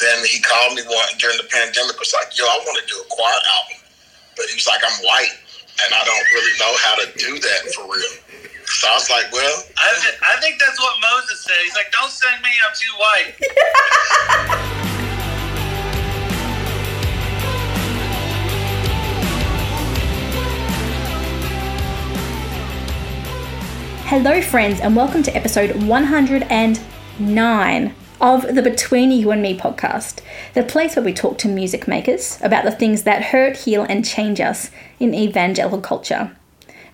then he called me one during the pandemic. Was like, "Yo, I want to do a choir album," but he was like, "I'm white, and I don't really know how to do that for real." So I was like, "Well, I, I think that's what Moses said. He's like, "Don't send me. I'm too white." Hello, friends, and welcome to episode 109 of the Between You and Me podcast, the place where we talk to music makers about the things that hurt, heal, and change us in evangelical culture.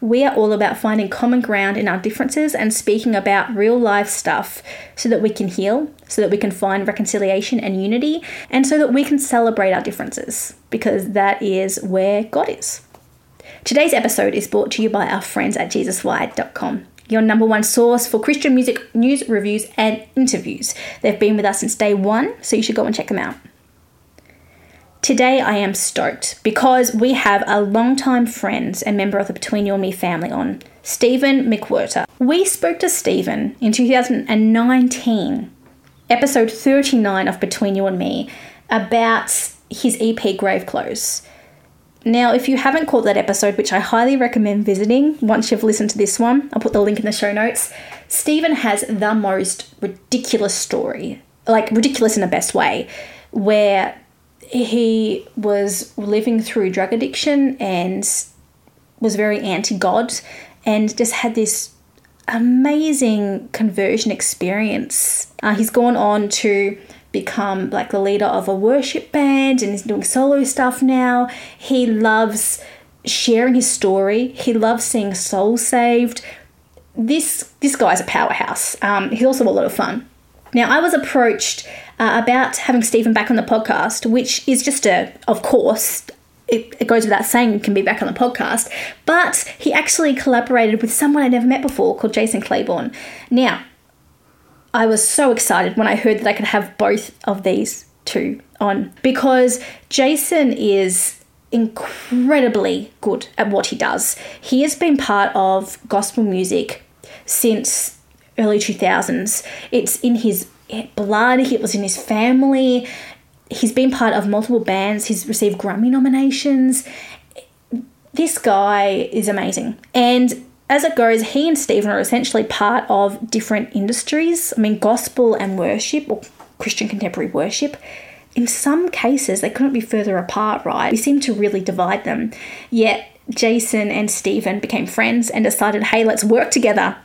We are all about finding common ground in our differences and speaking about real life stuff so that we can heal, so that we can find reconciliation and unity, and so that we can celebrate our differences, because that is where God is. Today's episode is brought to you by our friends at JesusWired.com your number one source for Christian music news, reviews, and interviews. They've been with us since day one, so you should go and check them out. Today, I am stoked because we have a longtime friend and member of the Between You and Me family on, Stephen McWhirter. We spoke to Stephen in 2019, episode 39 of Between You and Me, about his EP Grave Clothes. Now, if you haven't caught that episode, which I highly recommend visiting once you've listened to this one, I'll put the link in the show notes. Stephen has the most ridiculous story, like ridiculous in the best way, where he was living through drug addiction and was very anti God and just had this amazing conversion experience. Uh, he's gone on to become like the leader of a worship band and he's doing solo stuff now. He loves sharing his story. He loves seeing souls saved. This this guy's a powerhouse. Um, he's also a lot of fun. Now, I was approached uh, about having Stephen back on the podcast, which is just a, of course, it, it, goes without saying can be back on the podcast, but he actually collaborated with someone I never met before called Jason Claiborne. Now, I was so excited when I heard that I could have both of these two on because Jason is incredibly good at what he does. He has been part of gospel music since early 2000s. It's in his blood, it was in his family. He's been part of multiple bands, he's received Grammy nominations. This guy is amazing. And as it goes, he and Stephen are essentially part of different industries. I mean, gospel and worship, or Christian contemporary worship, in some cases, they couldn't be further apart, right? We seem to really divide them. Yet, Jason and Stephen became friends and decided, hey, let's work together,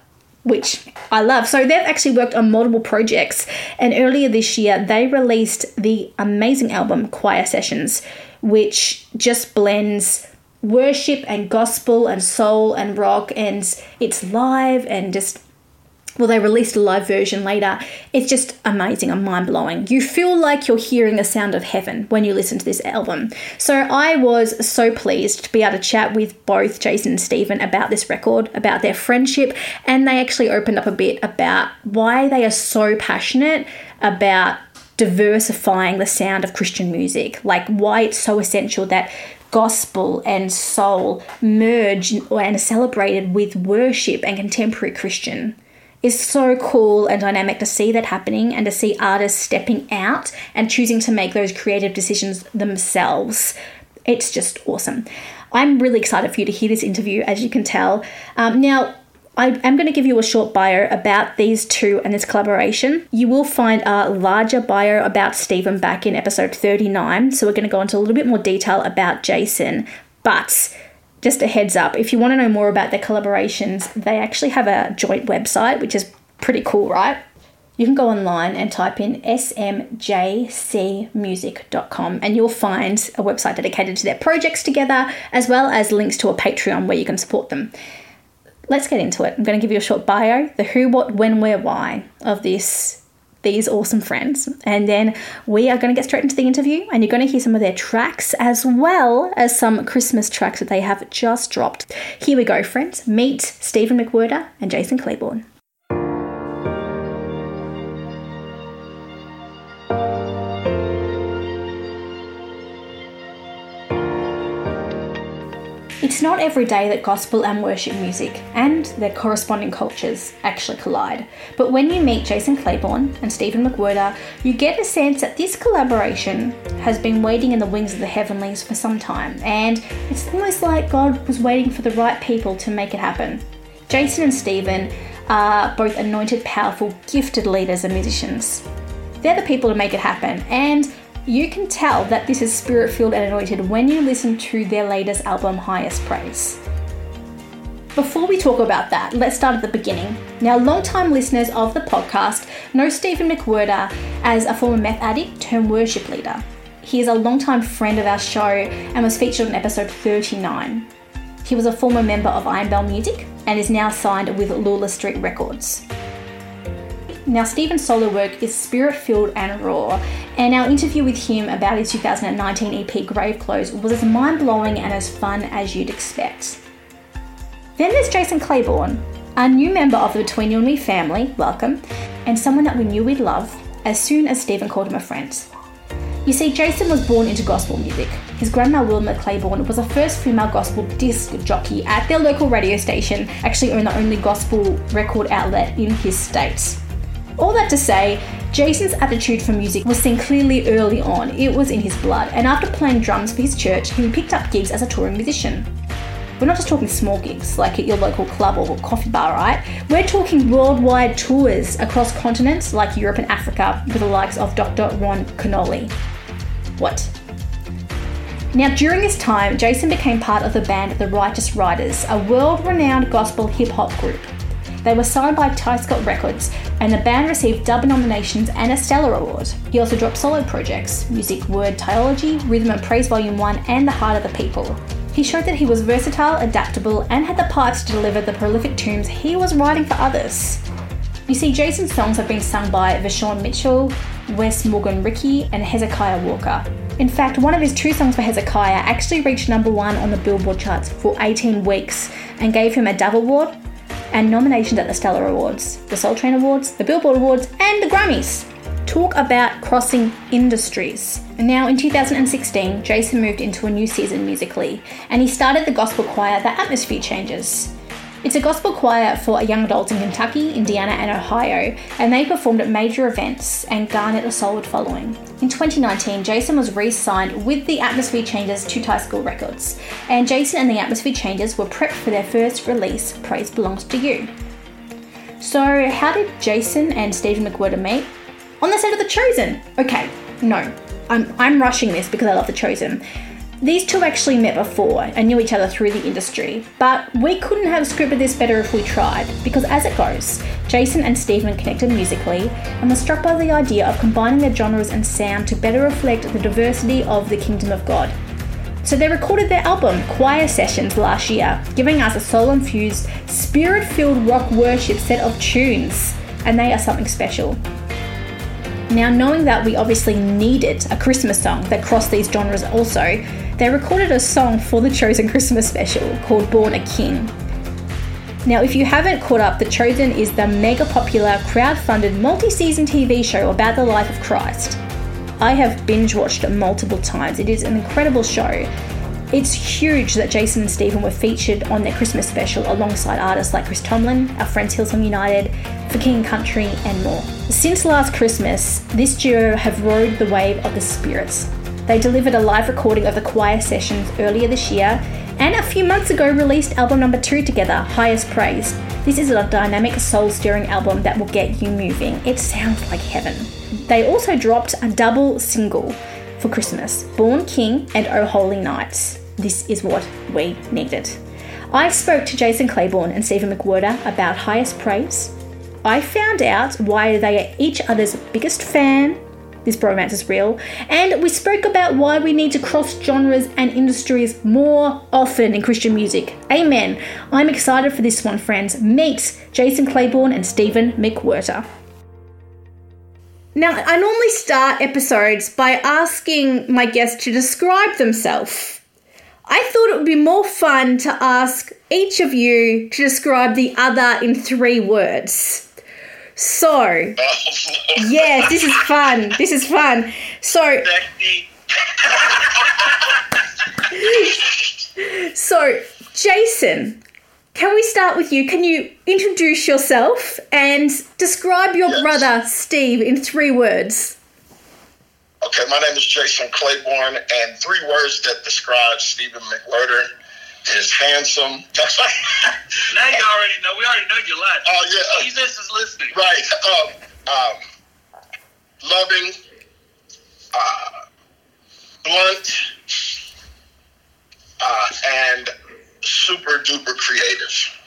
which I love. So, they've actually worked on multiple projects, and earlier this year, they released the amazing album Choir Sessions, which just blends worship and gospel and soul and rock and it's live and just well they released a live version later. It's just amazing and mind-blowing. You feel like you're hearing the sound of heaven when you listen to this album. So i was so pleased to be able to chat with both jason and stephen about this record about their friendship and they actually opened up a bit about why they are so passionate about diversifying the sound of christian music like why it's so essential that gospel and soul merge and are celebrated with worship and contemporary Christian is so cool and dynamic to see that happening and to see artists stepping out and choosing to make those creative decisions themselves. It's just awesome. I'm really excited for you to hear this interview, as you can tell. Um, now, I am going to give you a short bio about these two and this collaboration. You will find a larger bio about Stephen back in episode 39, so we're going to go into a little bit more detail about Jason. But just a heads up, if you want to know more about their collaborations, they actually have a joint website, which is pretty cool, right? You can go online and type in smjcmusic.com and you'll find a website dedicated to their projects together, as well as links to a Patreon where you can support them let's get into it. I'm going to give you a short bio, the who, what, when, where, why of this these awesome friends. And then we are going to get straight into the interview and you're going to hear some of their tracks as well as some Christmas tracks that they have just dropped. Here we go, friends. Meet Stephen McWhirter and Jason Claiborne. It's not every day that gospel and worship music and their corresponding cultures actually collide. But when you meet Jason Claiborne and Stephen McWhirter, you get a sense that this collaboration has been waiting in the wings of the heavenlies for some time, and it's almost like God was waiting for the right people to make it happen. Jason and Stephen are both anointed, powerful, gifted leaders and musicians. They're the people to make it happen, and you can tell that this is spirit filled and anointed when you listen to their latest album, Highest Praise. Before we talk about that, let's start at the beginning. Now, long-time listeners of the podcast know Stephen McWhirter as a former meth addict turned worship leader. He is a long-time friend of our show and was featured on episode 39. He was a former member of Iron Bell Music and is now signed with Lula Street Records. Now, Stephen's solo work is spirit filled and raw, and our interview with him about his 2019 EP Grave Clothes was as mind blowing and as fun as you'd expect. Then there's Jason Claiborne, a new member of the Between You and Me family, welcome, and someone that we knew we'd love as soon as Stephen called him a friend. You see, Jason was born into gospel music. His grandma Wilma Claiborne was the first female gospel disc jockey at their local radio station, actually owned the only gospel record outlet in his state. All that to say, Jason's attitude for music was seen clearly early on. It was in his blood, and after playing drums for his church, he picked up gigs as a touring musician. We're not just talking small gigs like at your local club or coffee bar, right? We're talking worldwide tours across continents like Europe and Africa with the likes of Dr. Ron Kenoly. What? Now, during this time, Jason became part of the band The Righteous Riders, a world renowned gospel hip hop group. They were signed by Tyscot Records, and the band received Dove nominations and a Stellar Award. He also dropped solo projects Music Word Theology, Rhythm and Praise Volume 1, and The Heart of the People. He showed that he was versatile, adaptable, and had the pipes to deliver the prolific tunes he was writing for others. You see, Jason's songs have been sung by VaShawn Mitchell, Wess Morgan Ricky, and Hezekiah Walker. In fact, one of his two songs for Hezekiah actually reached number one on the Billboard charts for 18 weeks and gave him a Dove Award and nominations at the Stellar Awards, the Soul Train Awards, the Billboard Awards, and the Grammys. Talk about crossing industries. Now, in 2016, Jason moved into a new season musically, and he started the gospel choir The Atmosphere Changers. It's a gospel choir for young adults in Kentucky, Indiana, and Ohio, and they performed at major events and garnered a solid following. In 2019, Jason was re signed with the Atmosphere Changers to Tyscot Records, and Jason and the Atmosphere Changers were prepped for their first release, Praise Belongs to You. So, how did Jason and Stephen McWhirter meet? On the set of The Chosen! Okay, no, I'm, I'm rushing this because I love The Chosen. These two actually met before and knew each other through the industry, but we couldn't have scripted this better if we tried, because as it goes, Jason and Stephen connected musically and were struck by the idea of combining their genres and sound to better reflect the diversity of the Kingdom of God. So they recorded their album, Choir Sessions, last year, giving us a soul infused, spirit filled rock worship set of tunes, and they are something special. Now, knowing that we obviously needed a Christmas song that crossed these genres also, they recorded a song for the Chosen Christmas special called Born a King. Now, if you haven't caught up, The Chosen is the mega popular crowd-funded multi-season TV show about the life of Christ. I have binge watched it multiple times. It is an incredible show. It's huge that Jason and Stephen were featured on their Christmas special alongside artists like Chris Tomlin, our friends Hillsong United, For King Country, and more. Since last Christmas, this duo have rode the wave of the spirits. They delivered a live recording of the choir sessions earlier this year, and a few months ago released album number two together, Highest Praise. This is a dynamic soul stirring album that will get you moving. It sounds like heaven. They also dropped a double single for Christmas Born King and Oh Holy Nights this is what we needed. I spoke to Jason Claiborne and Stephen McWhirter about Highest Praise. I found out why they are each other's biggest fan. This bromance is real. And we spoke about why we need to cross genres and industries more often in Christian music. Amen. I'm excited for this one, friends. Meet Jason Claiborne and Stephen McWhirter. Now, I normally start episodes by asking my guests to describe themselves. I thought it would be more fun to ask each of you to describe the other in three words. So, yes, this is fun. This is fun. So, so Jason, can we start with you? Can you introduce yourself and describe your Yes. brother Steve in three words? Okay, my name is Jason Claiborne, and three words that describe Stephen McWhirter is handsome. Now you already know. We already know you lied. oh yeah, Jesus is listening. right. Um, um, loving, uh, blunt, uh, and super duper creative.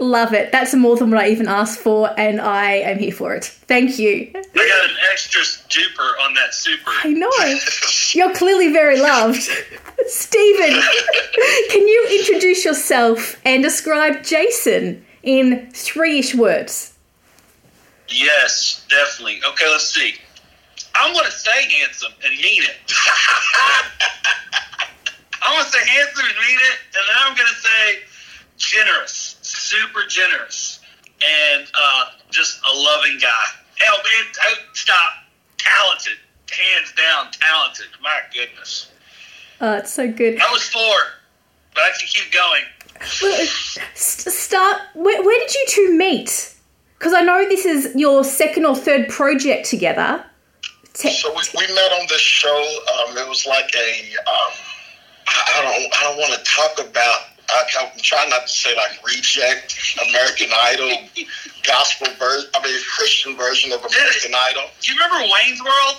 Love it. That's more than what I even asked for, and I am here for it. Thank you. I got an extra duper on that super. I know. You're clearly very loved. Stephen, can you introduce yourself and describe Jason in three ish words? Yes, definitely. Okay, let's see. I'm going to say handsome and mean it. I'm going to say handsome and mean it, and then I'm going to say generous, super generous, and uh, just a loving guy. Help it, oh, stop, talented, hands down, talented. My goodness, Oh, it's so good. I was four, but I can keep going. Well, Start. Where, where did you two meet? Because I know this is your second or third project together. Te- So we, we met on this show. Um, it was like a um, I I don't I don't want to talk about. I, I'm trying not to say like reject American Idol gospel version. I mean Christian version of American Idol. Do you remember Wayne's World?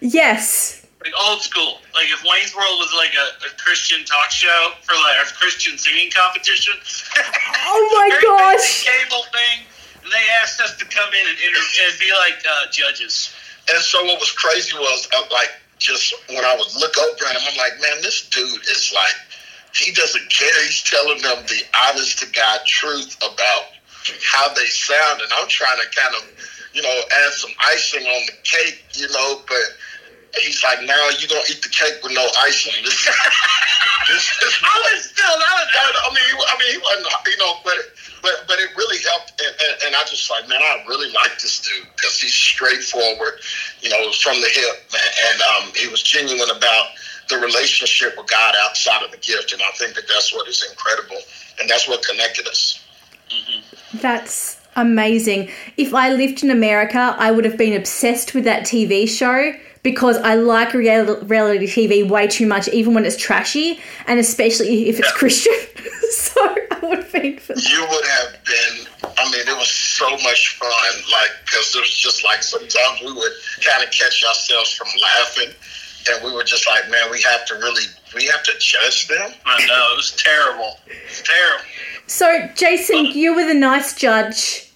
yes. like old school. Like if Wayne's World was like a, a Christian talk show for like a Christian singing competition. Oh my gosh. basic cable thing. And they asked us to come in and, inter- and be like uh, judges. And so what was crazy was uh, like just when I would look over at him, I'm like, man, this dude is like he doesn't care. He's telling them the honest to God truth about how they sound, and I'm trying to kind of, you know, add some icing on the cake, you know, but he's like, now you're gonna eat the cake with no icing. This, this, this, I was still not a I mean, I mean, he wasn't, you know, but but but it really helped, and, and, and I just like, man, I really like this dude because he's straightforward, you know, from the hip, man, and um, he was genuine about the relationship with God outside of the gift, and I think that that's what is incredible, and that's what connected us. Mm-hmm. That's amazing. If I lived in America, I would have been obsessed with that TV show because I like real- reality TV way too much, even when it's trashy, and especially if it's Christian. so I would have been for that. You would have been. I mean, it was so much fun, like because it was just like sometimes we would kind of catch ourselves from laughing, and we were just like, man, we have to really, we have to judge them. I know, it was terrible. It was terrible. So, Jason, you were the nice judge,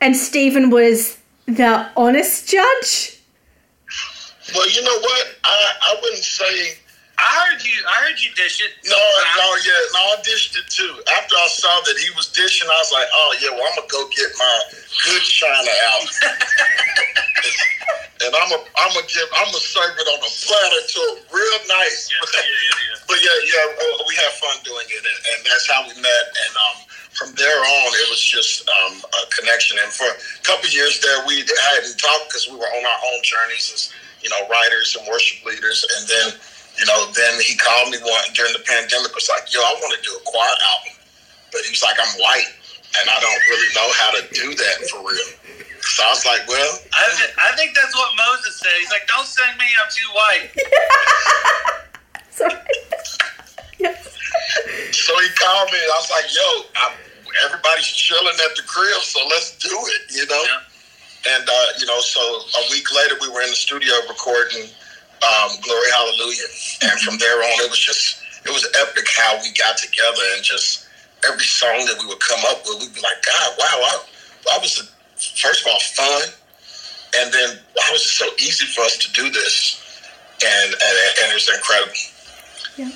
and Stephen was the honest judge. Well, you know what? I I wouldn't say I heard you. I heard you dish it. no, no, yeah, no. I dished it too. After I saw that he was dishing, I was like, oh yeah, well I'm gonna go get my good china out, and I'm a I'm gonna give I'm gonna serve it on a platter to him, real nice. Yeah, yeah, yeah, yeah. But yeah, yeah, we had fun doing it, and, and that's how we met. And um, from there on, it was just um, a connection. And for a couple years there, we hadn't talked because we were on our own journeys as you know writers and worship leaders. And then you know, then he called me one during the pandemic. Was like, "Yo, I want to do a choir album," but he was like, "I'm white, and I don't really know how to do that for real." So I was like, "Well, I, I think that's what Moses said. He's like, "Don't send me. I'm too white." Sorry. yes. So he called me, and I was like, "Yo, I'm, everybody's chilling at the crib, so let's do it," you know. Yeah. And uh, you know, so a week later, we were in the studio recording um, "Glory Hallelujah," and from there on, it was just it was epic how we got together and just every song that we would come up with, we'd be like, "God, wow, I, I was first of all fun, and then why was it so easy for us to do this?" And and, and it was incredible. Yeah.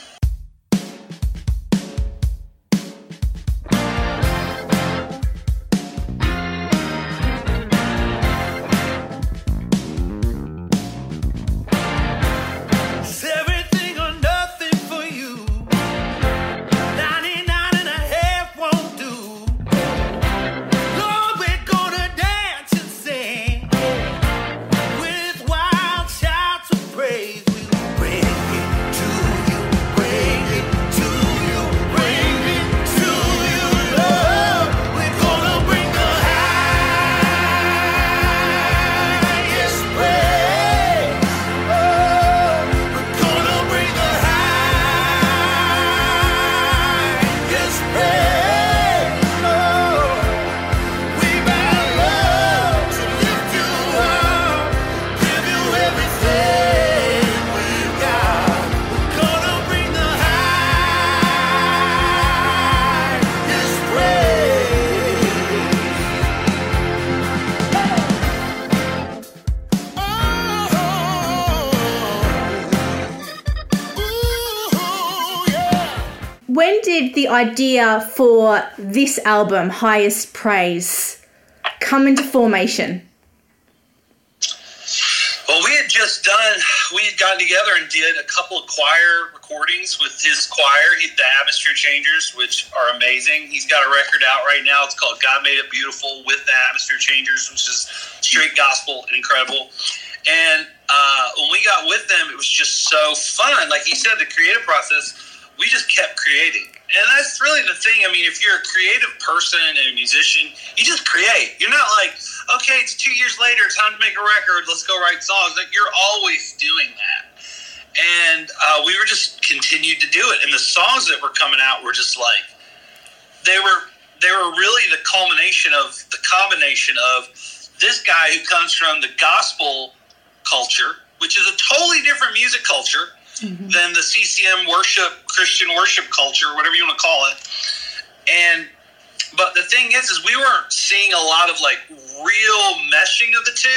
Idea for this album, Highest Praise, come into formation? Well, we had just done, we had gotten together and did a couple of choir recordings with his choir, he- the Atmosphere Changers, which are amazing. He's got a record out right now. It's called God Made It Beautiful with the Atmosphere Changers, which is straight gospel and incredible. And uh, when we got with them, it was just so fun. Like he said, the creative process, we just kept creating. And that's really the thing. I mean, if you're a creative person and a musician, you just create. You're not like, okay, it's two years later, time to make a record, let's go write songs. Like, you're always doing that. And uh, we were just continued to do it. And the songs that were coming out were just like, they were they were really the culmination of the combination of this guy who comes from the gospel culture, which is a totally different music culture Mm-hmm. than the CCM worship, Christian worship culture, whatever you want to call it. And but the thing is, is we weren't seeing a lot of like real meshing of the 2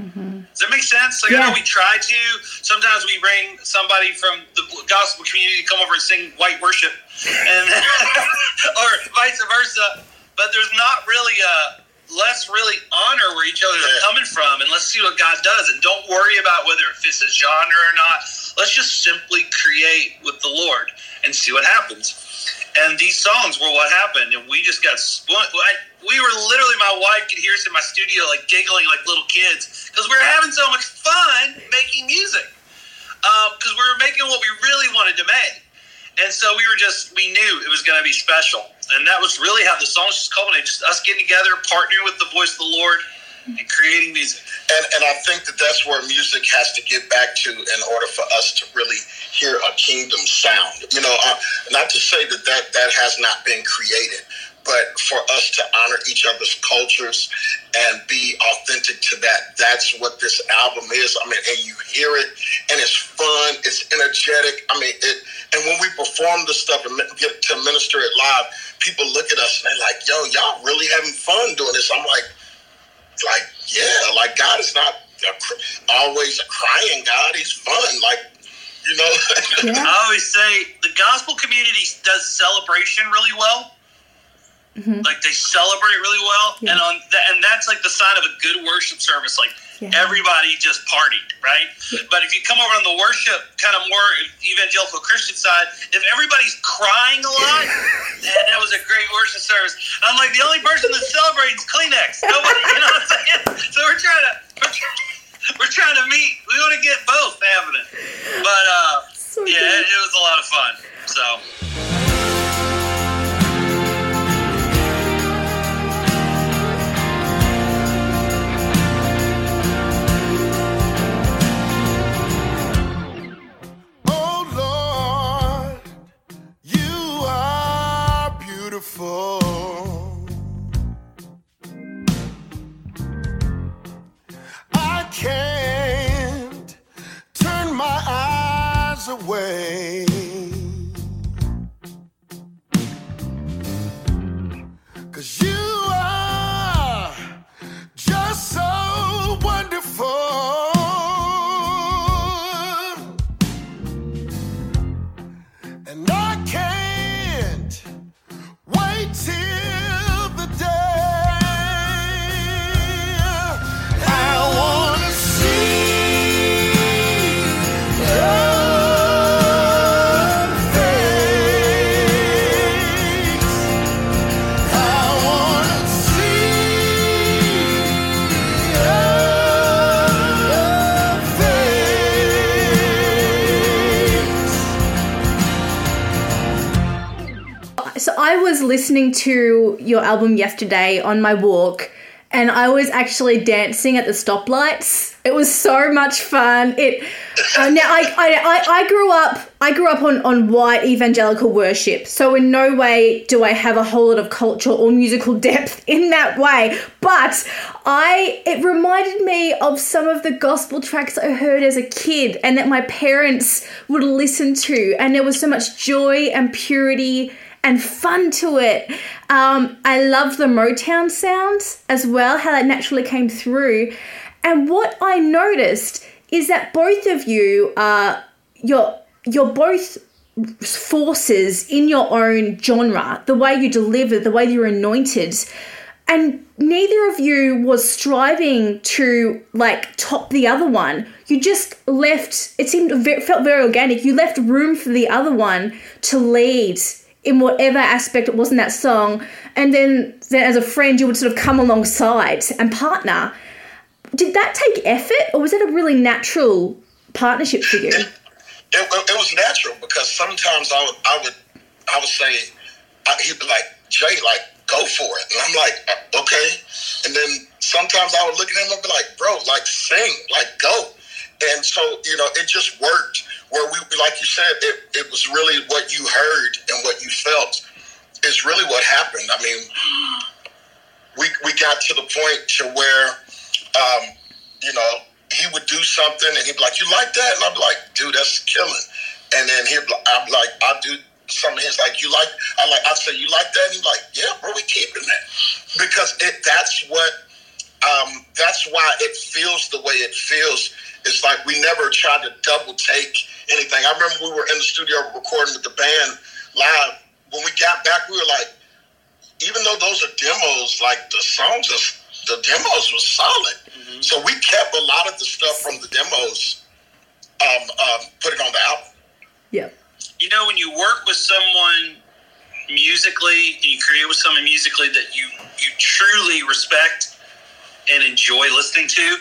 mm-hmm. Does that make sense? Like I Yeah. know we try to. Sometimes we bring somebody from the gospel community to come over and sing white worship, and or vice versa. But there's not really a let's really honor where each other Yeah. are coming from, and let's see what God does, and don't worry about whether it fits a genre or not. Let's just simply create with the Lord and see what happens. And these songs were what happened, and we just got spun. We were literally, my wife could hear us in my studio, like giggling like little kids, because we were having so much fun making music. Um, because we were making what we really wanted to make, and so we were just, we knew it was going to be special, and that was really how the songs just culminated. Just us getting together, partnering with the voice of the Lord, and creating music. And, and I think that that's where music has to get back to in order for us to really hear a kingdom sound. You know, uh, not to say that, that that has not been created, but for us to honor each other's cultures and be authentic to that. That's what this album is. I mean, and you hear it, and it's fun, it's energetic. I mean, it. And when we perform the stuff and get to minister it live, people look at us and they're like, "Yo, y'all really having fun doing this?" I'm like like yeah, like God is not a, always a crying God. He's fun, like you know. Yeah. I always say the gospel community does celebration really well. Mm-hmm. Like they celebrate really well, Yeah. and on th- and that's like the sign of a good worship service. Like Yeah. everybody just partied, right? But if you come over on the worship kind of more evangelical Christian side, if everybody's crying a lot, then that was a great worship service. I'm like the only person that celebrates Kleenex. Nobody, you know what I'm saying? So we're trying to. We're trying, we're trying to meet. We want to get both happening, but uh, So yeah, it, it was a lot of fun. So eyes listening to your album yesterday on my walk, and I was actually dancing at the stoplights. It was so much fun. It uh, now I, I, I, grew up I grew up on, on white evangelical worship, so in no way do I have a whole lot of cultural or musical depth in that way. But I it reminded me of some of the gospel tracks I heard as a kid and that my parents would listen to, and there was so much joy and purity and fun to it. Um, I love the Motown sounds as well, how that naturally came through. And what I noticed is that both of you are you're you're both forces in your own genre, the way you deliver, the way you're anointed. And neither of you was striving to like top the other one. You just left, it seemed, felt very organic. You left room for the other one to lead in whatever aspect it was in that song. And then, then as a friend, you would sort of come alongside and partner. Did that take effort or was it a really natural partnership for you? It, it, it was natural because sometimes I would, I would, I would say, I, he'd be like, Jay, like, go for it. And I'm like, "Uh, okay. And then sometimes I would look at him and be like, bro, like, sing, like, go. And so, you know, it just worked where we, like you said, it, it was really what you heard and what you felt is really what happened. I mean, we, we got to the point to where, um, you know, he would do something and he'd be like, you like that? And I'd be like, dude, that's killing. And then he'd I'm like, I'll do something. He's like, you like, I like, I say, you like that? And he's like, yeah, bro, we keeping that. Because it, that's what, um, that's why it feels the way it feels. It's like we never tried to double take anything. I remember we were in the studio recording with the band live. When we got back, we were like, even though those are demos, like the songs, is, the demos was solid. So we kept a lot of the stuff from the demos, um, um, put it on the album. Yeah. you know when you work with someone musically and you create with someone musically that you you truly respect and enjoy listening to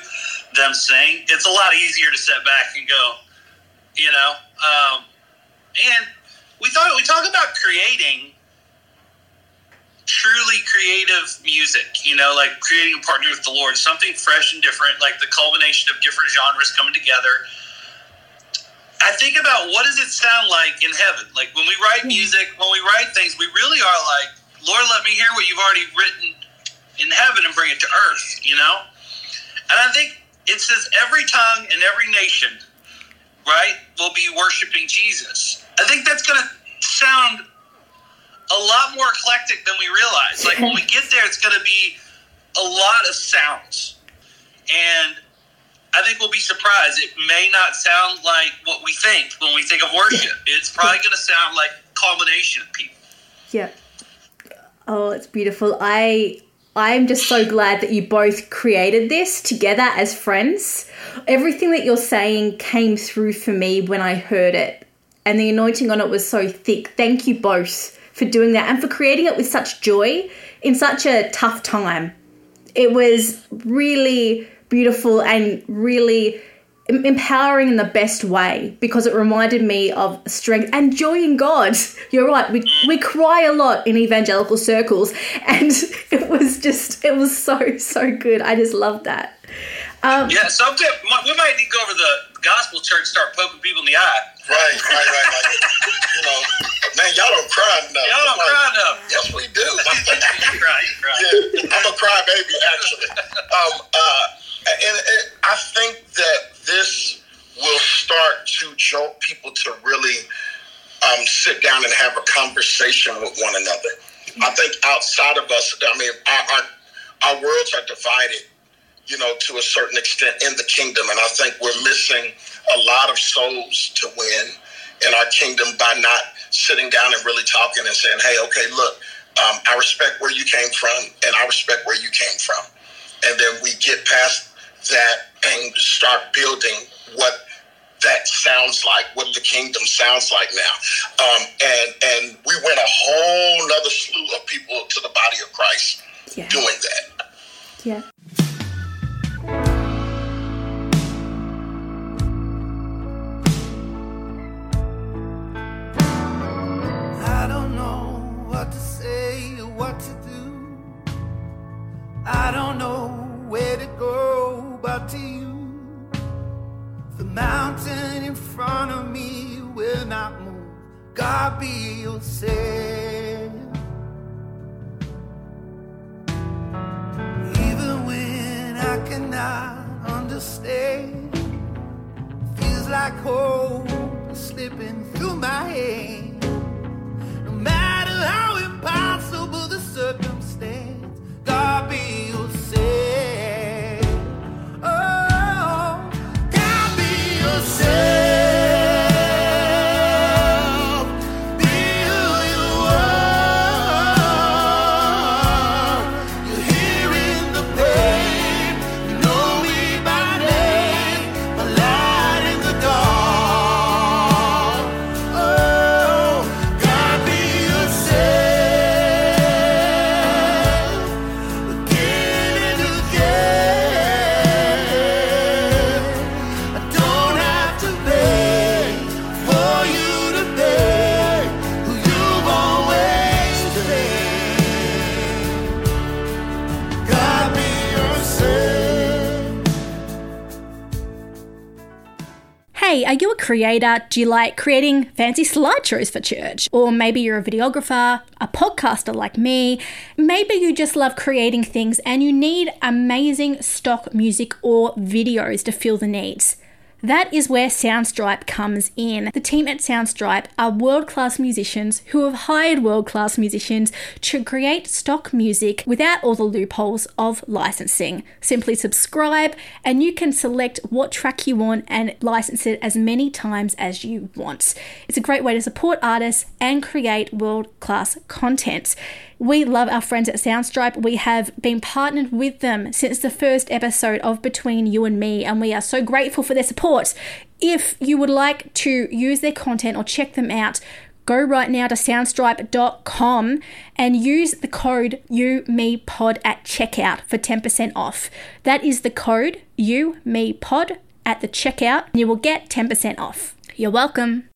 them sing it's a lot easier to sit back and go you know um, and we thought we talk about creating truly creative music you know like creating a partner with the lord something fresh and different like the culmination of different genres coming together I think about what does it sound like in heaven? Like when we write music, when we write things, we really are like, Lord, let me hear what you've already written in heaven and bring it to earth, you know? And I think it says every tongue and every nation, right, will be worshiping Jesus. I think that's going to sound a lot more eclectic than we realize. Like when we get there, it's going to be a lot of sounds. And I think we'll be surprised. It may not sound like what we think when we think of worship. It's probably going to sound like a culmination of people. Yeah. Oh, it's beautiful. I I'm just so glad that you both created this together as friends. Everything that you're saying came through for me when I heard it. And the anointing on it was so thick. Thank you both for doing that and for creating it with such joy in such a tough time. It was really beautiful and really empowering in the best way because it reminded me of strength and joy in God. You're right. We we cry a lot in evangelical circles, and it was just it was so so good. I just love that. Um, Yeah, sometime we might need to go over the gospel church, start poking people in the eye. Right, right, right. Like, you know, man, y'all don't cry enough. Y'all don't I'm like, cry enough. Yes, we do. you cry, you cry. yeah, I'm a crybaby, actually. Um, uh, and, and I think that this will start to jolt people to really um, sit down and have a conversation with one another. I think outside of us, I mean, our, our, our worlds are divided, you know, to a certain extent in the kingdom. And I think we're missing a lot of souls to win in our kingdom by not sitting down and really talking and saying, hey, okay, look, um, I respect where you came from and I respect where you came from. And then we get past that and start building what that sounds like, what the kingdom sounds like now. Um, and and we went a whole nother slew of people to the body of Christ Yeah. doing that. yeah. To you. The mountain in front of me will not move. God be your yourself. Even when I cannot understand, feels like hope is slipping through my hand. No matter how impossible the circumstance, creator? Do you like creating fancy slideshows for church? Or maybe you're a videographer, a podcaster like me. Maybe you just love creating things and you need amazing stock music or videos to fill the needs. That is where Soundstripe comes in. The team at Soundstripe are world class musicians who have hired world class musicians to create stock music without all the loopholes of licensing. Simply subscribe and you can select what track you want and license it as many times as you want. It's a great way to support artists and create world class content. We love our friends at Soundstripe. We have been partnered with them since the first episode of Between You and Me, and we are so grateful for their support. If you would like to use their content or check them out, go right now to soundstripe.com and use the code UMePod at checkout for 10% off. That is the code UMePod at the checkout, and you will get 10% off. You're welcome.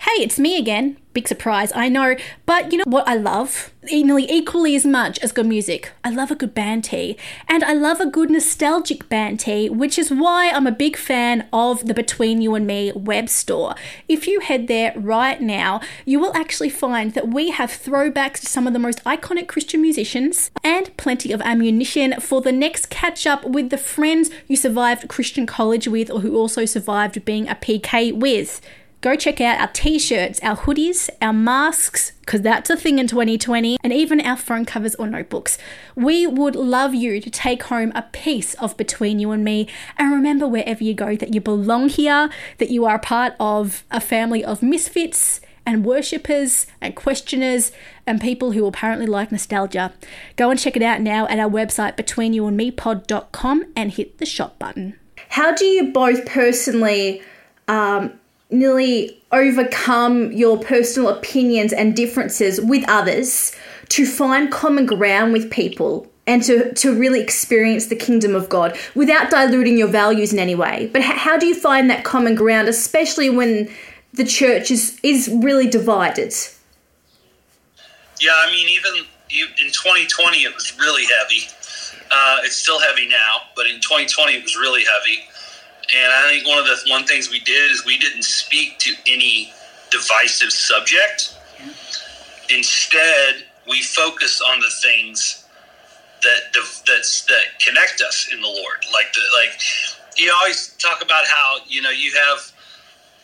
Hey, it's me again. Big surprise, I know. But you know what I love? Nearly equally as much as good music. I love a good band tee. And I love a good nostalgic band tee, which is why I'm a big fan of the Between You and Me web store. If you head there right now, you will actually find that we have throwbacks to some of the most iconic Christian musicians and plenty of ammunition for the next catch up with the friends you survived Christian college with or who also survived being a PK with go check out our t shirts, our hoodies, our masks, because that's a thing in 2020, and even our phone covers or notebooks. We would love you to take home a piece of Between You and Me. And remember, wherever you go, that you belong here, that you are a part of a family of misfits. And worshippers and questioners and people who apparently like nostalgia. Go and check it out now at our website betweenyouandmepod.com and hit the shop button. How do you both personally um, nearly overcome your personal opinions and differences with others to find common ground with people and to, to really experience the kingdom of God without diluting your values in any way. But how do you find that common ground, especially when the church is, is really divided? Yeah, I mean, even in 2020, it was really heavy. Uh, it's still heavy now, but in 2020, it was really heavy. And I think one of the one things we did is we didn't speak to any divisive subject. Instead, we focus on the things that that's that connect us in the Lord. Like the like you always talk about how you know you have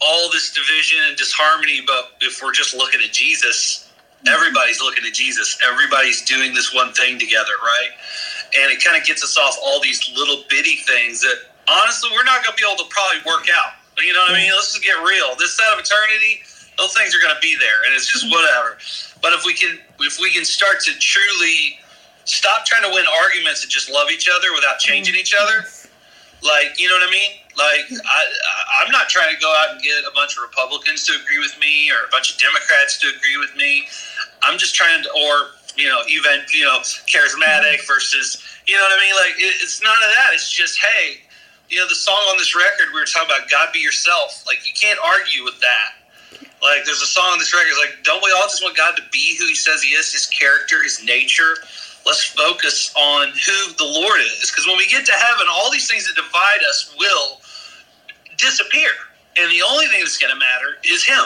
all this division and disharmony, but if we're just looking at Jesus, mm-hmm. everybody's looking at Jesus. Everybody's doing this one thing together, right? And it kind of gets us off all these little bitty things that honestly, we're not going to be able to probably work out. You know what I mean? Let's just get real. This set of eternity, those things are going to be there, and it's just mm-hmm. whatever. But if we can, if we can start to truly stop trying to win arguments and just love each other without changing each other, like you know what I mean? Like I, I'm not trying to go out and get a bunch of Republicans to agree with me or a bunch of Democrats to agree with me. I'm just trying to, or you know, even you know, charismatic mm-hmm. versus, you know what I mean? Like it, it's none of that. It's just hey you know, the song on this record, we were talking about God be yourself. Like, you can't argue with that. Like, there's a song on this record, it's like, don't we all just want God to be who he says he is, his character, his nature? Let's focus on who the Lord is. Because when we get to heaven, all these things that divide us will disappear. And the only thing that's going to matter is him.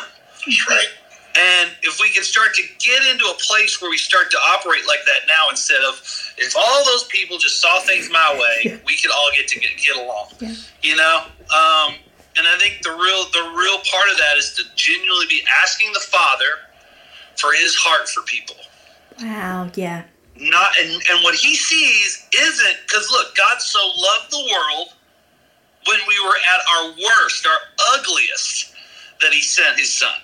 Right. And if we can start to get into a place where we start to operate like that now, instead of if all those people just saw things my way, we could all get to get, get along. Yeah. You know, um, and I think the real the real part of that is to genuinely be asking the Father for His heart for people. Wow. Yeah. Not and and what He sees isn't because look, God so loved the world when we were at our worst, our ugliest, that He sent His Son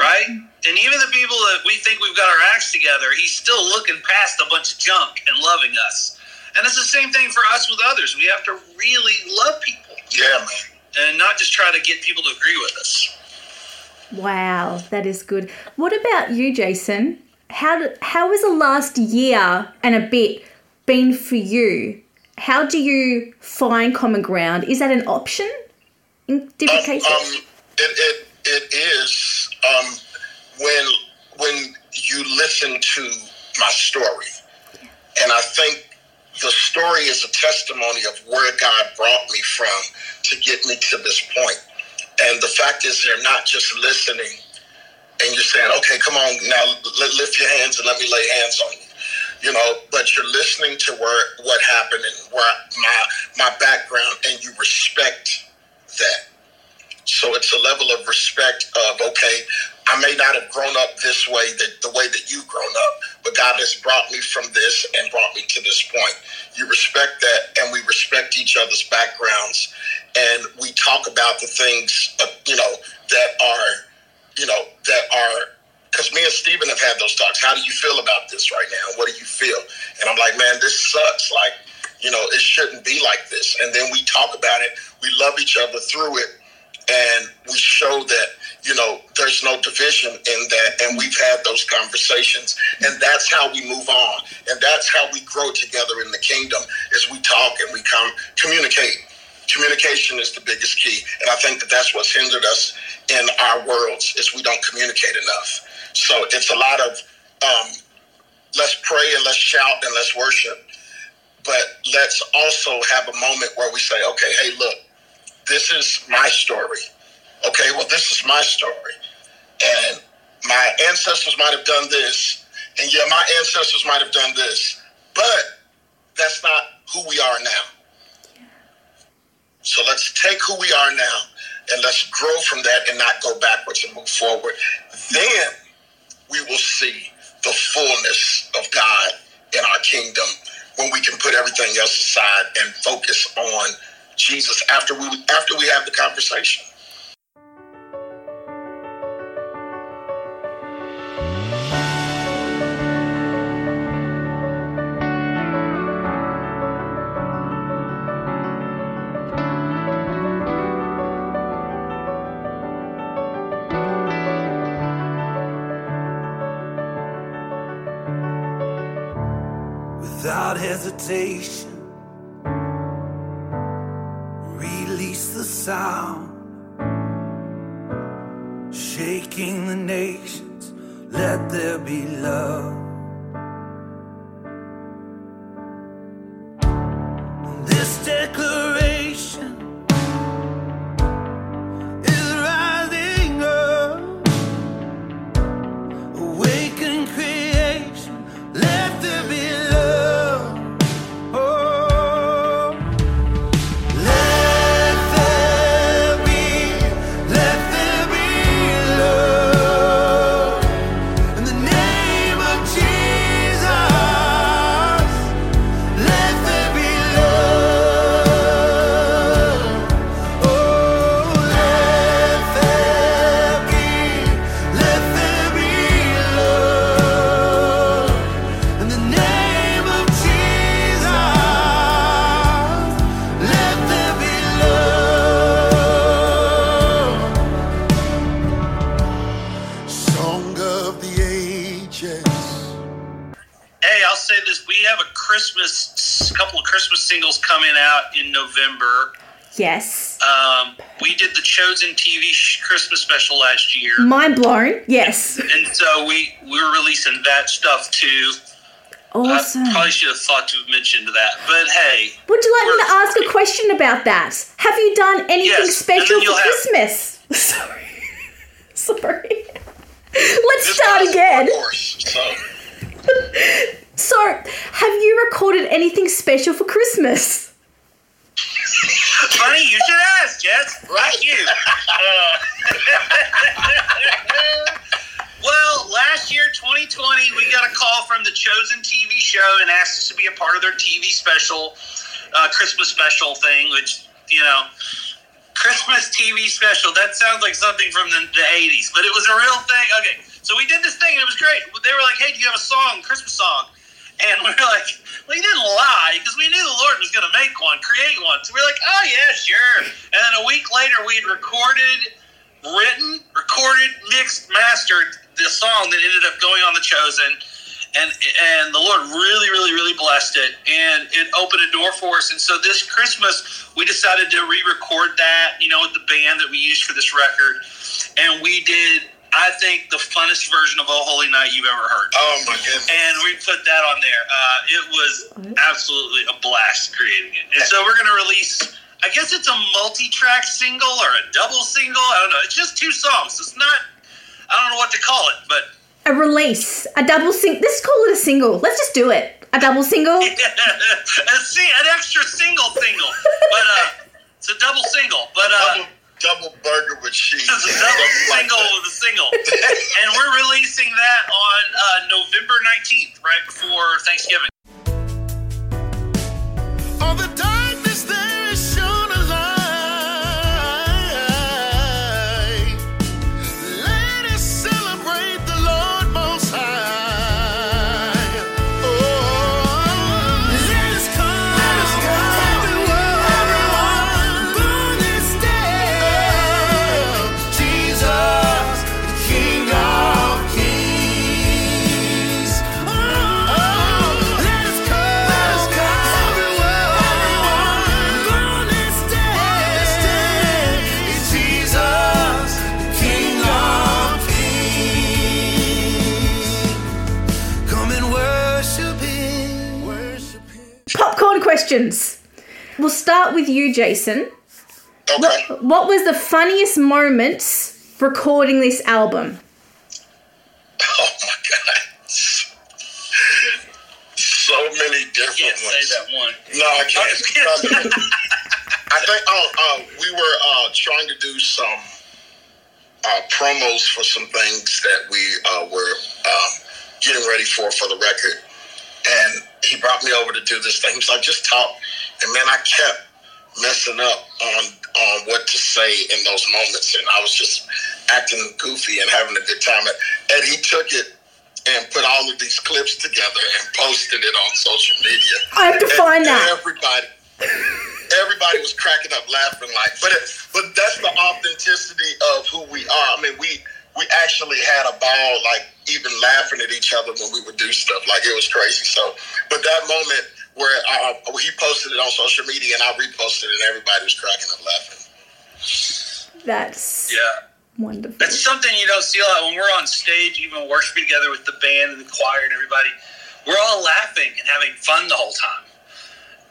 right? And even the people that we think we've got our acts together, he's still looking past a bunch of junk and loving us. And it's the same thing for us with others. We have to really love people. Yeah, man. And not just try to get people to agree with us. Wow, that is good. What about you, Jason? How how has the last year and a bit been for you? How do you find common ground? Is that an option in different um, cases? Um, it, it, it is um, when when you listen to my story, and I think the story is a testimony of where God brought me from to get me to this point. And the fact is, they're not just listening and you're saying, okay, come on now, lift your hands and let me lay hands on you. You know, but you're listening to where what happened and where my my background, and you respect that. So it's a level of respect of okay, I may not have grown up this way, that the way that you've grown up, but God has brought me from this and brought me to this point. You respect that, and we respect each other's backgrounds, and we talk about the things, uh, you know, that are, you know, that are. Because me and Stephen have had those talks. How do you feel about this right now? What do you feel? And I'm like, man, this sucks. Like, you know, it shouldn't be like this. And then we talk about it. We love each other through it and we show that you know there's no division in that and we've had those conversations and that's how we move on and that's how we grow together in the kingdom is we talk and we come communicate. Communication is the biggest key and i think that that's what's hindered us in our worlds is we don't communicate enough. So it's a lot of um, let's pray and let's shout and let's worship but let's also have a moment where we say okay hey look this is my story. Okay, well, this is my story. And my ancestors might have done this, and yeah, my ancestors might have done this, but that's not who we are now. So let's take who we are now and let's grow from that and not go backwards and move forward. Then we will see the fullness of God in our kingdom when we can put everything else aside and focus on Jesus after we after we have the conversation. Without hesitation sound shaking the nations. Let there be love. Year, blown. Yes. and so we we're releasing that stuff too. Awesome. I probably should have thought to have mentioned that, but hey, Would you like me to ask a question about that? Have you done anything Yes, special for have- Christmas? Sorry. Sorry. Let's This start again. a horse, so So, have you recorded anything special for Christmas? funny you should ask, Jess. Right, you. Uh, from the Chosen TV show and asked us to be a part of their TV special, uh, Christmas special thing, which, you know, Christmas TV special. That sounds like something from the, the 80s, but it was a real thing. Okay, so we did this thing and it was great. They were like, hey, do you have a song, Christmas song? And we were like, we didn't lie because we knew the Lord was going to make one, create one. So we were like, oh, yeah, sure. And then a week later, we had recorded, written, recorded, mixed, mastered the song that ended up going on The Chosen. And, and the Lord really, really, really blessed it. And it opened a door for us. And so this Christmas, we decided to re record that, you know, with the band that we used for this record. And we did I think the funnest version of Oh Holy Night you've ever heard. Oh my goodness. And we put that on there. Uh, it was absolutely a blast creating it. And so we're going to release, I guess it's a multi track single or a double single. I don't know. It's just two songs. It's not, I don't know what to call it, but A release, a double sing. Let's call it a single. Let's just do it. A double single. a sing- an extra single single. But uh, it's a double single. But uh, double, double burger with cheese. It's a double single with a single. and we're releasing that on uh, November 19th, right before Thanksgiving. Questions. We'll start with you, Jason. Okay. What, what was the funniest moments recording this album? Oh my God. So many different Can't ones. say that one. No, I can't. I think oh, uh, we were uh, trying to do some uh, promos for some things that we uh, were um, getting ready for for the record, and he brought me over to do this thing. He was like, "Just talk," and man, I kept messing up on on what to say in those moments, and I was just acting goofy and having a good time. And he took it and put all of these clips together and posted it on social media. I have to And find that. Everybody, everybody was cracking up, laughing like. But it, but that's the authenticity of who we are. I mean, we we actually had a ball, like even laughing at each other when we would do stuff. Like it was crazy. So, but that moment where I, I- he posted it on social media and I reposted it, and everybody was cracking up laughing. That's Yeah. wonderful. That's something you don't see a lot when we're on stage, even worshiping together with the band and the choir and everybody. We're all laughing and having fun the whole time.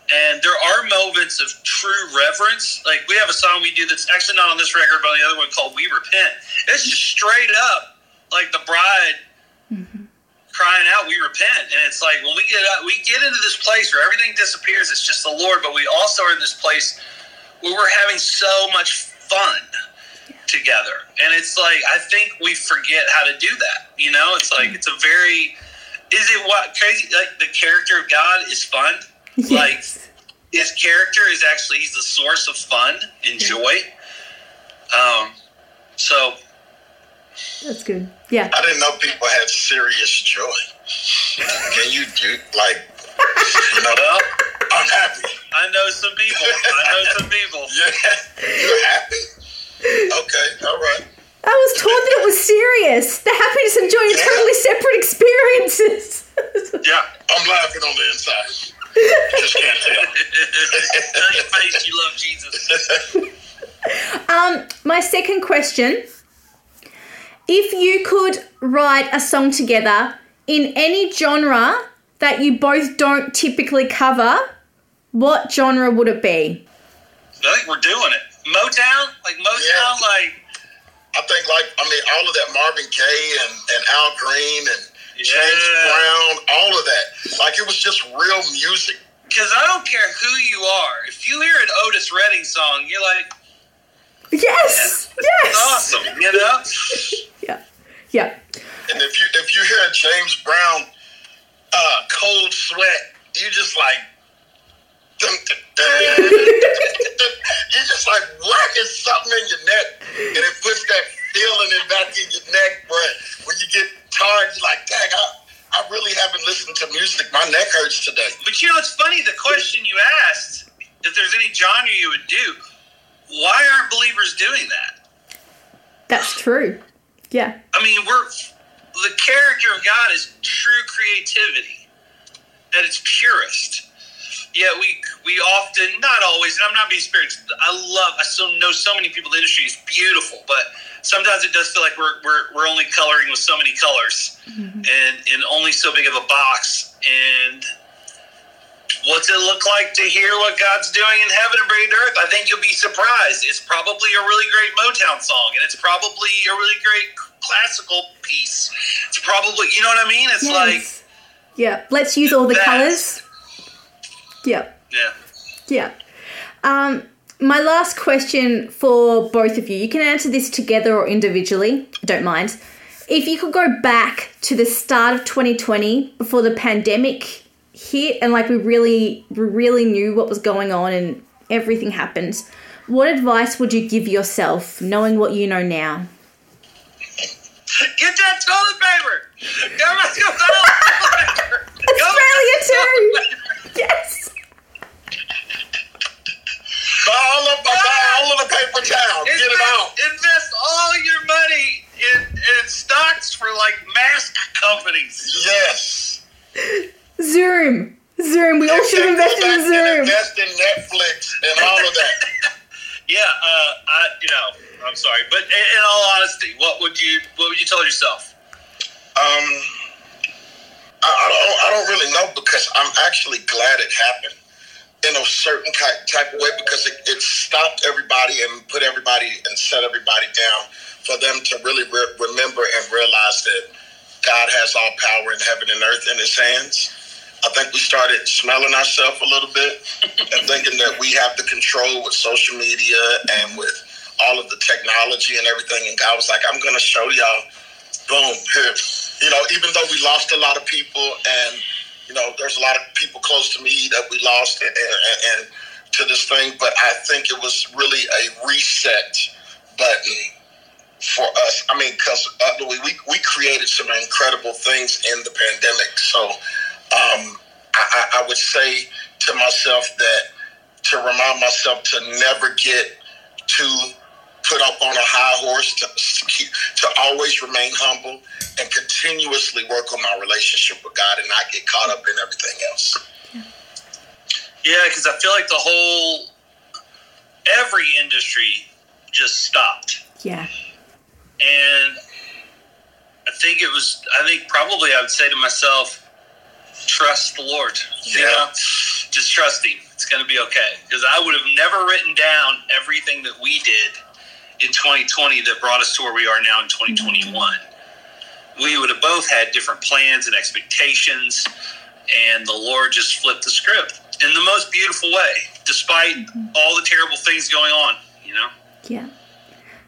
And there are moments of true reverence. Like we have a song we do that's actually not on this record, but on the other one called "We Repent." It's just straight up like the bride mm-hmm. crying out, "We repent!" And it's like when we get out, we get into this place where everything disappears. It's just the Lord, but we also are in this place where we're having so much fun together. And it's like I think we forget how to do that. You know, it's like mm-hmm. it's a very is it what crazy like the character of God is fun? Like his character is actually he's the source of fun and joy. Um so That's good. Yeah. I didn't know people had serious joy. Can you do like? You know, well, I'm happy. I know some people. I know some people. Yeah, you're happy. Okay, all right. I was told that it was serious. The happiness and joy are totally separate experiences. Yeah. I'm laughing on the inside. You just can't tell. Tell your face you love Jesus. um, my second question: If you could write a song together in any genre that you both don't typically cover, what genre would it be? I think we're doing it. Motown? Like Motown, Yeah. like I think like I mean all of that Marvin Gaye and, and Al Green and James Yeah. Brown, all of that. Like it was just real music. because I don't care who you are. If you hear an Otis Redding song, you're like, Yes, it's yes, awesome, you know? yeah, yeah. And if you if you hear a James Brown uh, cold sweat, you just like dun, dun, dun, you're just like what is something in your neck and it puts that feeling in back in your neck where when you get tired you're like dang I, I really haven't listened to music my neck hurts today But you know, it's funny the question you asked, if there's any genre you would do, why aren't believers doing that? That's true. Yeah, I mean, we're the character of God is true creativity at its purest. Yeah, we we often, not always, and I'm not being spiritual. I love, I still know so many people in the industry. It's beautiful, but sometimes it does feel like we're we're, we're only coloring with so many colors mm-hmm. and in only so big of a box. And what's it look like to hear what God's doing in heaven and bring it to earth? I think you'll be surprised. It's probably a really great Motown song, and it's probably a really great classical piece. It's probably, you know what I mean? It's like, yeah. Let's use all the That's- colors. Yeah. yeah. Yeah. Um, my last question for both of you. You can answer this together or individually. Don't mind. If you could go back to the start of 2020 before the pandemic hit and like we really we really knew what was going on and everything happened, what advice would you give yourself knowing what you know now? Get that toilet paper! Go back to toilet paper! Australia too! Yes. Buy all of, buy all of the paper towels. Get it out. Invest all your money in, in stocks for like mask companies. Yes. Zoom. Zoom. We all should And invest go in back and Zoom. Invest in Netflix and all of that. Yeah, uh, I, you know, I'm sorry, but in, in all honesty, what would you what would you tell yourself? Um, I, I don't. I don't really know because I'm actually glad it happened in a certain type of way because it, it stopped everybody and put everybody and set everybody down for them to really re- remember and realize that God has all power in heaven and earth in His hands. I think we started smelling ourselves a little bit and thinking that we have the control with social media and with all of the technology and everything. And God was like, I'm going to show y'all boom, here. You know, even though we lost a lot of people, and you know, there's a lot of people close to me that we lost, and, and, and to this thing, but I think it was really a reset button for us. I mean, because uh, we, we created some incredible things in the pandemic, so um, I, I would say to myself that to remind myself to never get too put up on a high horse, to, to always remain humble and continuously work on my relationship with God and not get caught up in everything else. Yeah, because I feel like the whole every industry just stopped, Yeah. and I think it was. I think probably I would say to myself, trust the Lord. You Yeah. know, just trust Him. It's going to be okay. Because I would have never written down everything that we did in 2020 that brought us to where we are now in 2021. Mm-hmm. We would have both had different plans and expectations, and the Lord just flipped the script in the most beautiful way, despite mm-hmm. all the terrible things going on. You know. Yeah.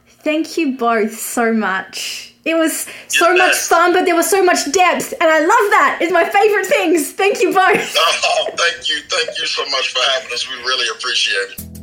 Thank you both so much. It was so You're the much fun, but there was so much depth, and I love that. It's my favorite things. Thank you both. Oh, thank you. Thank you so much for having us. We really appreciate it.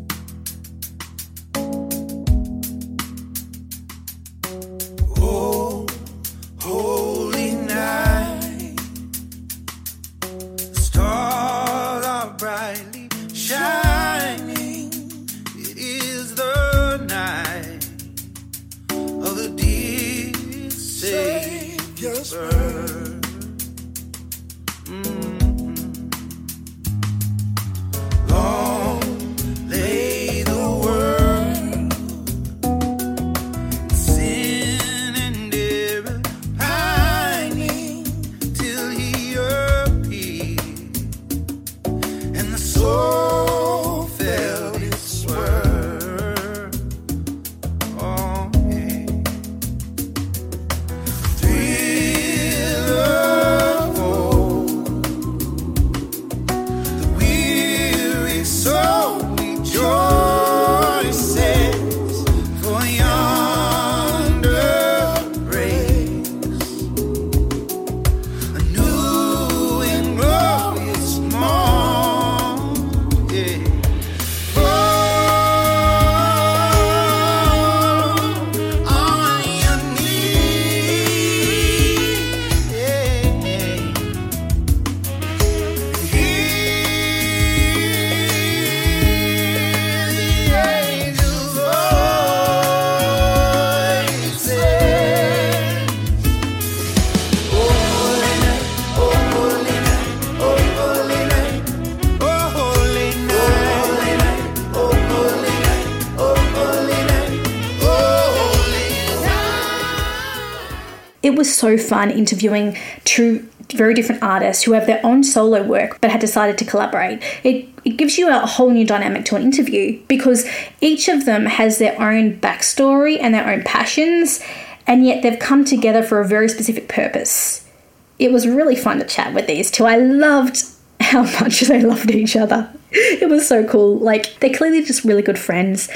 So fun interviewing two very different artists who have their own solo work but had decided to collaborate. It, it gives you a whole new dynamic to an interview because each of them has their own backstory and their own passions, and yet they've come together for a very specific purpose. It was really fun to chat with these two. I loved how much they loved each other. It was so cool. Like, they're clearly just really good friends.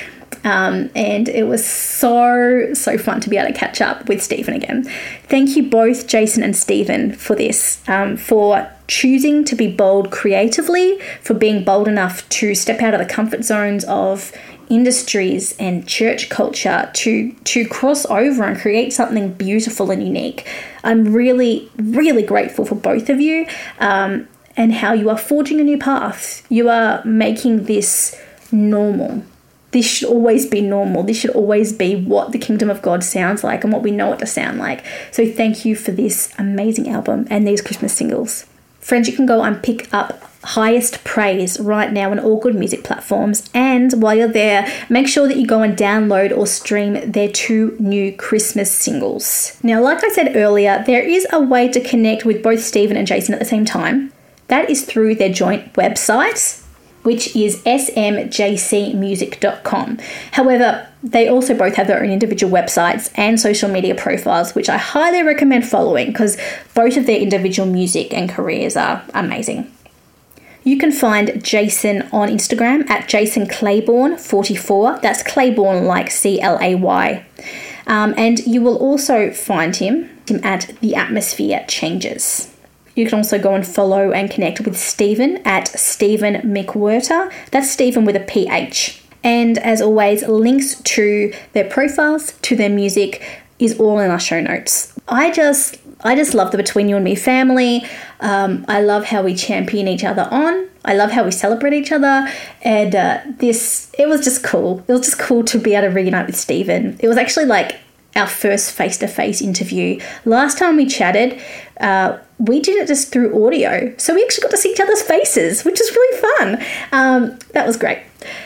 Um, and it was so, so fun to be able to catch up with Stephen again. Thank you both, Jason and Stephen, for this, um, for choosing to be bold creatively, for being bold enough to step out of the comfort zones of industries and church culture to to cross over and create something beautiful and unique. I'm really, really grateful for both of you um, and how you are forging a new path. You are making this normal this should always be normal. This should always be what the kingdom of God sounds like and what we know it to sound like. So thank you for this amazing album and these Christmas singles. Friends, you can go and pick up Highest Praise right now on all good music platforms. And while you're there, make sure that you go and download or stream their two new Christmas singles. Now, like I said earlier, there is a way to connect with both Stephen and Jason at the same time. That is through their joint website, which is smjcmusic.com. However, they also both have their own individual websites and social media profiles, which I highly recommend following because both of their individual music and careers are amazing. You can find Jason on Instagram at Jason Clayborn44. That's Clayborn like C L A Y. Um, and you will also find him at The Atmosphere Changers. You can also go and follow and connect with Stephen at Stephen McWhirter. That's Stephen with a PH. And as always, links to their profiles, to their music, is all in our show notes. I just I just love the Between You and Me family. Um, I love how we champion each other on. I love how we celebrate each other. And uh, this, it was just cool. It was just cool to be able to reunite with Stephen. It was actually like our first face to face interview. Last time we chatted, uh, we did it just through audio. So we actually got to see each other's faces, which is really fun. Um, that was great.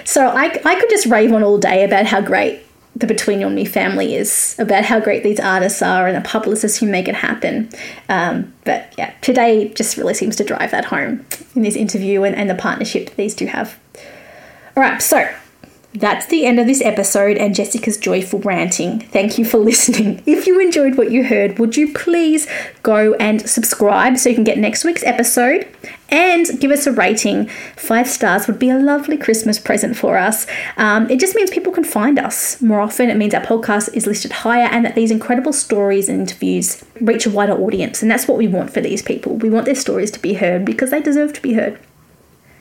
So I, I could just rave on all day about how great the Between You and Me family is, about how great these artists are and the publicists who make it happen. Um, but yeah, today just really seems to drive that home in this interview and, and the partnership these two have. All right, so that's the end of this episode and Jessica's joyful ranting. Thank you for listening. If you enjoyed what you heard, would you please go and subscribe so you can get next week's episode and give us a rating? Five stars would be a lovely Christmas present for us. Um, it just means people can find us more often. It means our podcast is listed higher and that these incredible stories and interviews reach a wider audience. And that's what we want for these people. We want their stories to be heard because they deserve to be heard.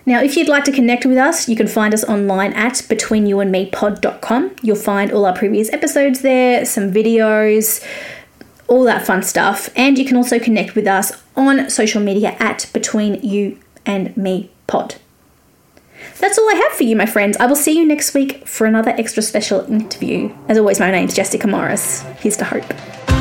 Now, if you'd like to connect with us, you can find us online at betweenyouandmepod.com. You'll find all our previous episodes there, some videos, all that fun stuff. And you can also connect with us on social media at Between You and Me Pod. That's all I have for you, my friends. I will see you next week for another extra special interview. As always, my name's Jessica Morris. Here's to hope.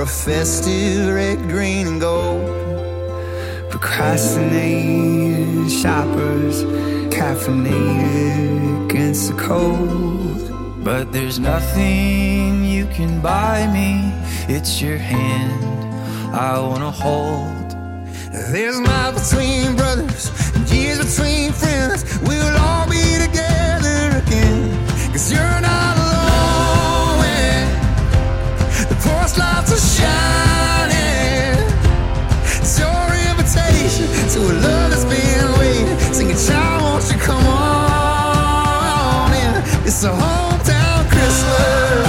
A festive red, green, and gold. Procrastinating shoppers, caffeinated against the cold. But there's nothing you can buy me, it's your hand I wanna hold. There's miles between brothers and years between friends. We'll all be together again, cause you're not alone. The lights are on, in? It's a hometown Christmas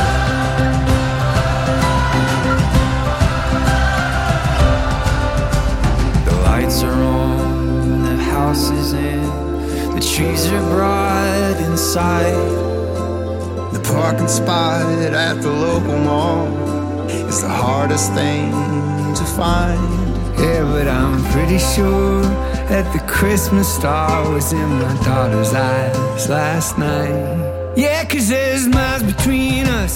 the lights are on, the house is in, the trees are bright inside. The parking spot at the local mall is the hardest thing to find. Yeah, but I'm pretty sure that the Christmas star was in my daughter's eyes last night. Yeah, cause there's miles between us,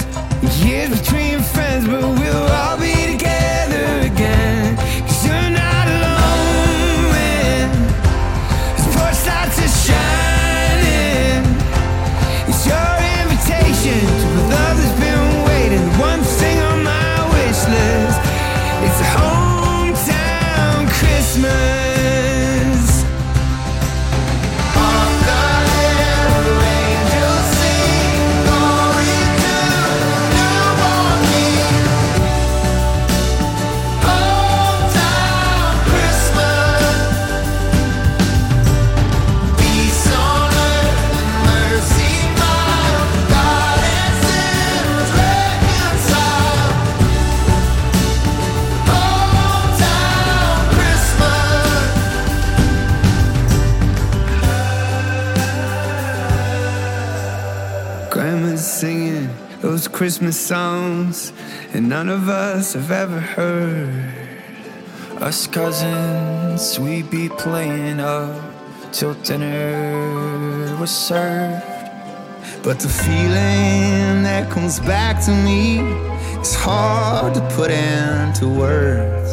Years between friends, but we'll all be Christmas songs, and none of us have ever heard. Us cousins, we'd be playing up till dinner was served. But the feeling that comes back to me is hard to put into words.